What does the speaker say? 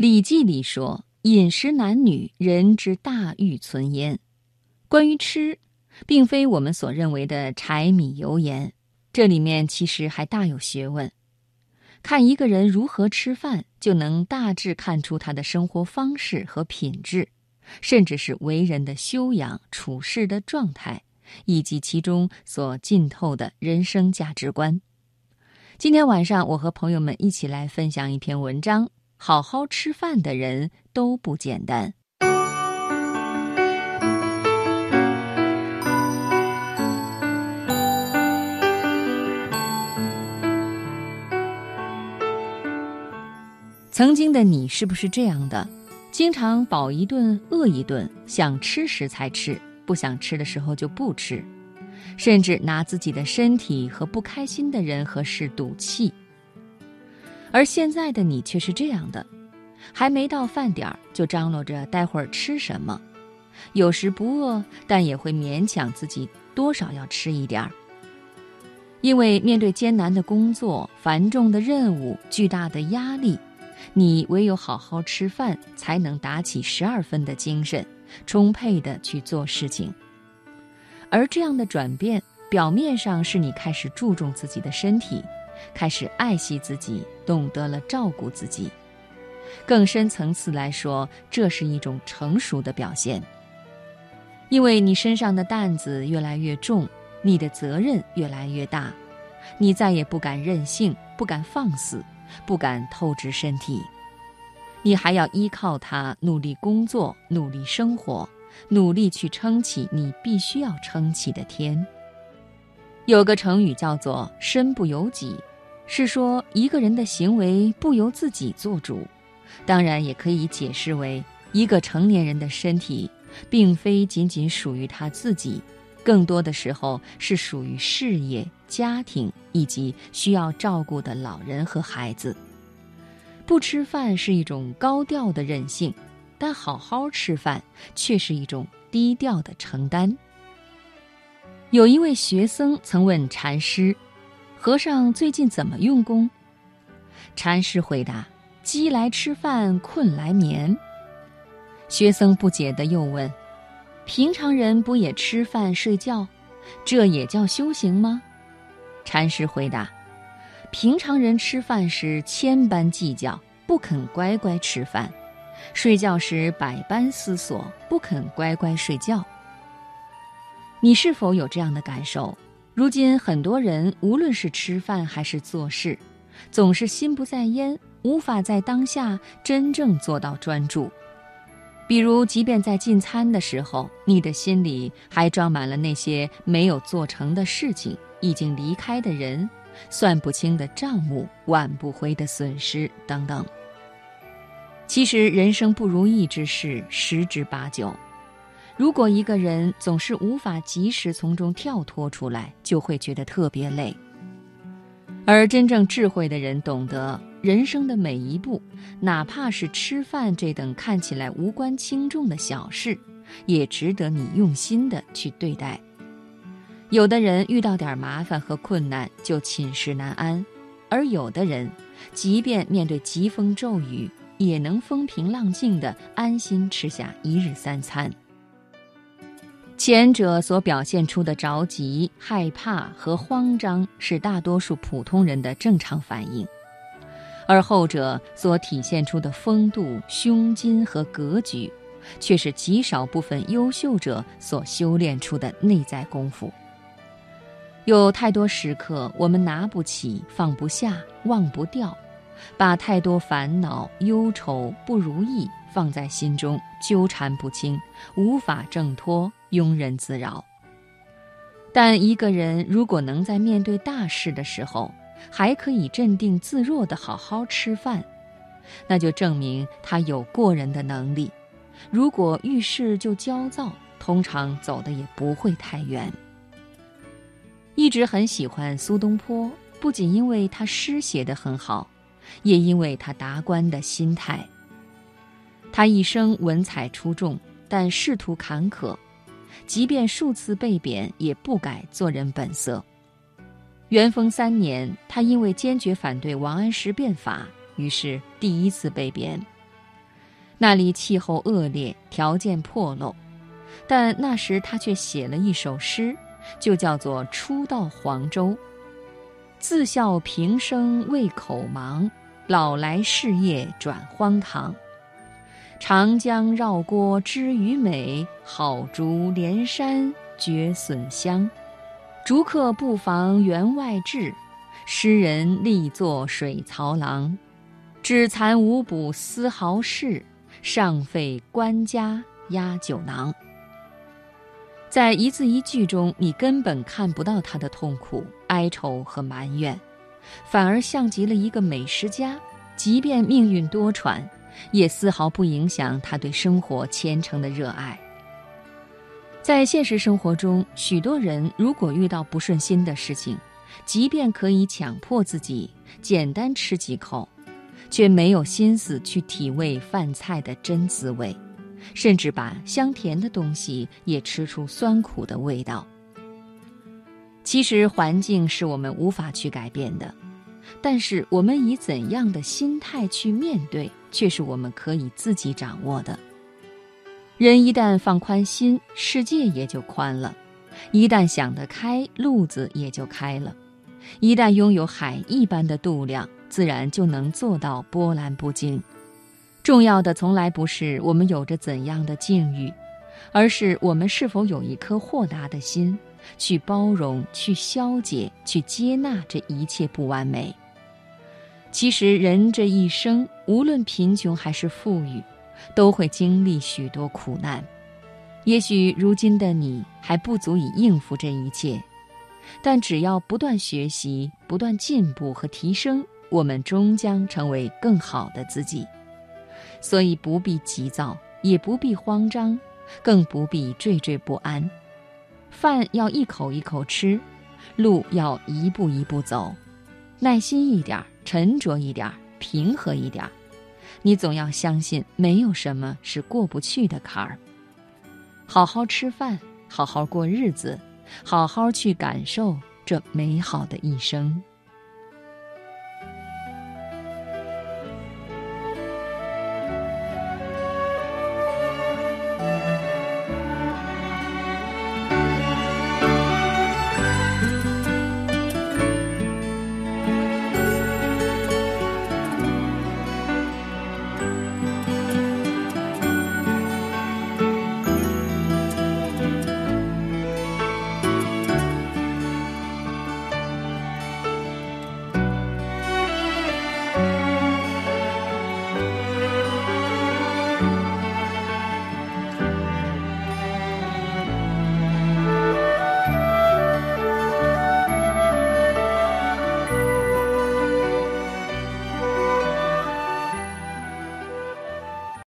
礼记》里说：“饮食男女，人之大欲存焉。”关于吃，并非我们所认为的柴米油盐，这里面其实还大有学问。看一个人如何吃饭，就能大致看出他的生活方式和品质，甚至是为人的修养、处事的状态，以及其中所浸透的人生价值观。今天晚上，我和朋友们一起来分享一篇文章。好好吃饭的人都不简单。曾经的你是不是这样的？经常饱一顿饿一顿，想吃时才吃，不想吃的时候就不吃，甚至拿自己的身体和不开心的人和事赌气。而现在的你却是这样的，还没到饭点儿就张罗着待会儿吃什么，有时不饿，但也会勉强自己多少要吃一点儿。因为面对艰难的工作、繁重的任务、巨大的压力，你唯有好好吃饭，才能打起十二分的精神，充沛的去做事情。而这样的转变，表面上是你开始注重自己的身体。开始爱惜自己，懂得了照顾自己。更深层次来说，这是一种成熟的表现。因为你身上的担子越来越重，你的责任越来越大，你再也不敢任性，不敢放肆，不敢透支身体。你还要依靠它努力工作，努力生活，努力去撑起你必须要撑起的天。有个成语叫做“身不由己”。是说一个人的行为不由自己做主，当然也可以解释为一个成年人的身体，并非仅仅属于他自己，更多的时候是属于事业、家庭以及需要照顾的老人和孩子。不吃饭是一种高调的任性，但好好吃饭却是一种低调的承担。有一位学僧曾问禅师。和尚最近怎么用功？禅师回答：“饥来吃饭，困来眠。”学僧不解地又问：“平常人不也吃饭睡觉，这也叫修行吗？”禅师回答：“平常人吃饭时千般计较，不肯乖乖吃饭；睡觉时百般思索，不肯乖乖睡觉。你是否有这样的感受？”如今很多人无论是吃饭还是做事，总是心不在焉，无法在当下真正做到专注。比如，即便在进餐的时候，你的心里还装满了那些没有做成的事情、已经离开的人、算不清的账目、挽不回的损失等等。其实，人生不如意之事十之八九。如果一个人总是无法及时从中跳脱出来，就会觉得特别累。而真正智慧的人懂得，人生的每一步，哪怕是吃饭这等看起来无关轻重的小事，也值得你用心的去对待。有的人遇到点麻烦和困难就寝食难安，而有的人，即便面对疾风骤雨，也能风平浪静的安心吃下一日三餐。前者所表现出的着急、害怕和慌张，是大多数普通人的正常反应；而后者所体现出的风度、胸襟和格局，却是极少部分优秀者所修炼出的内在功夫。有太多时刻，我们拿不起、放不下、忘不掉，把太多烦恼、忧愁、不如意放在心中，纠缠不清，无法挣脱。庸人自扰。但一个人如果能在面对大事的时候，还可以镇定自若的好好吃饭，那就证明他有过人的能力。如果遇事就焦躁，通常走的也不会太远。一直很喜欢苏东坡，不仅因为他诗写得很好，也因为他达观的心态。他一生文采出众，但仕途坎坷。即便数次被贬，也不改做人本色。元丰三年，他因为坚决反对王安石变法，于是第一次被贬。那里气候恶劣，条件破漏，但那时他却写了一首诗，就叫做《初到黄州》。自笑平生为口忙，老来事业转荒唐。长江绕郭知鱼美，好竹连山绝笋香。竹客不妨园外志，诗人力作水槽郎。只残无补丝毫事，尚费官家压酒囊。在一字一句中，你根本看不到他的痛苦、哀愁和埋怨，反而像极了一个美食家。即便命运多舛，也丝毫不影响他对生活虔诚的热爱。在现实生活中，许多人如果遇到不顺心的事情，即便可以强迫自己简单吃几口，却没有心思去体味饭菜的真滋味。甚至把香甜的东西也吃出酸苦的味道。其实环境是我们无法去改变的，但是我们以怎样的心态去面对，却是我们可以自己掌握的。人一旦放宽心，世界也就宽了；一旦想得开，路子也就开了；一旦拥有海一般的度量，自然就能做到波澜不惊。重要的从来不是我们有着怎样的境遇，而是我们是否有一颗豁达的心，去包容、去消解、去接纳这一切不完美。其实，人这一生，无论贫穷还是富裕，都会经历许多苦难。也许如今的你还不足以应付这一切，但只要不断学习、不断进步和提升，我们终将成为更好的自己。所以不必急躁，也不必慌张，更不必惴惴不安。饭要一口一口吃，路要一步一步走，耐心一点，沉着一点，平和一点。你总要相信，没有什么是过不去的坎儿。好好吃饭，好好过日子，好好去感受这美好的一生。